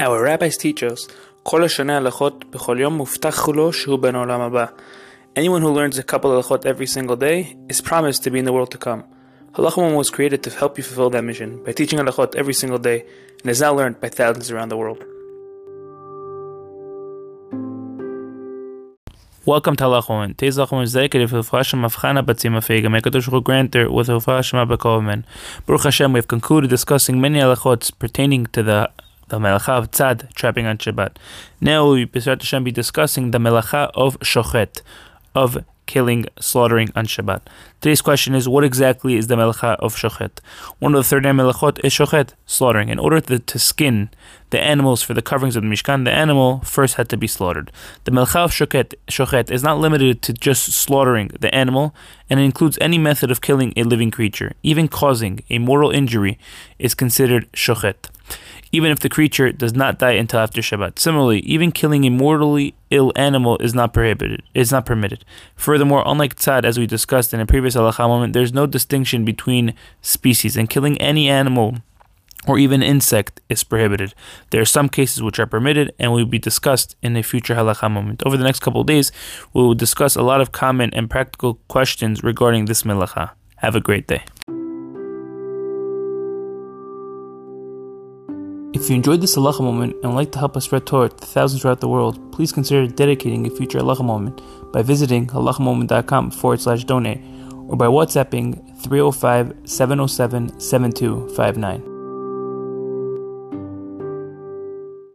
Our rabbis teach us, כל השנה הלכות בכל יום מובטח לו שהוא בן העולם הבא. Anyone who learns a couple of הלכות every single day is promised to be in the world to come. Halacha Moment was created to help you fulfill that mission by teaching halachot every single day and is now learned by thousands around the world. Welcome to Halacha Moment. Today's Halacha Moment is dedicated to Hilfah Hashem Avchana Batzim Afega. May Kadosh Baruch grant with Hilfah Hashem Abakovimen. Baruch Hashem, we have concluded discussing many halachots pertaining to the the melacha of tzad, trapping on Shabbat. Now we B'ezrat be discussing the melacha of shochet, of killing, slaughtering on Shabbat. Today's question is, what exactly is the melacha of shochet? One of the third melachot is shochet, slaughtering. In order to, to, skin the animals for the coverings of the Mishkan, the animal first had to be slaughtered. The melacha of shochet, shochet is not limited to just slaughtering the animal, and it includes any method of killing a living creature. Even causing a mortal injury is considered shochet even if the creature does not die until after Shabbat. Similarly, even killing a mortally ill animal is not prohibited, is not permitted. Furthermore, unlike tzad, as we discussed in a previous halacha moment, there's no distinction between species, and killing any animal or even insect is prohibited. There are some cases which are permitted and will be discussed in a future halacha moment. Over the next couple of days, we will discuss a lot of common and practical questions regarding this melacha. Have a great day. If you enjoyed this halacha moment and would like to help us spread Torah to thousands throughout the world, please consider dedicating a future halacha moment by visiting halachamoment.com forward slash donate or by WhatsApping 305 707 7259.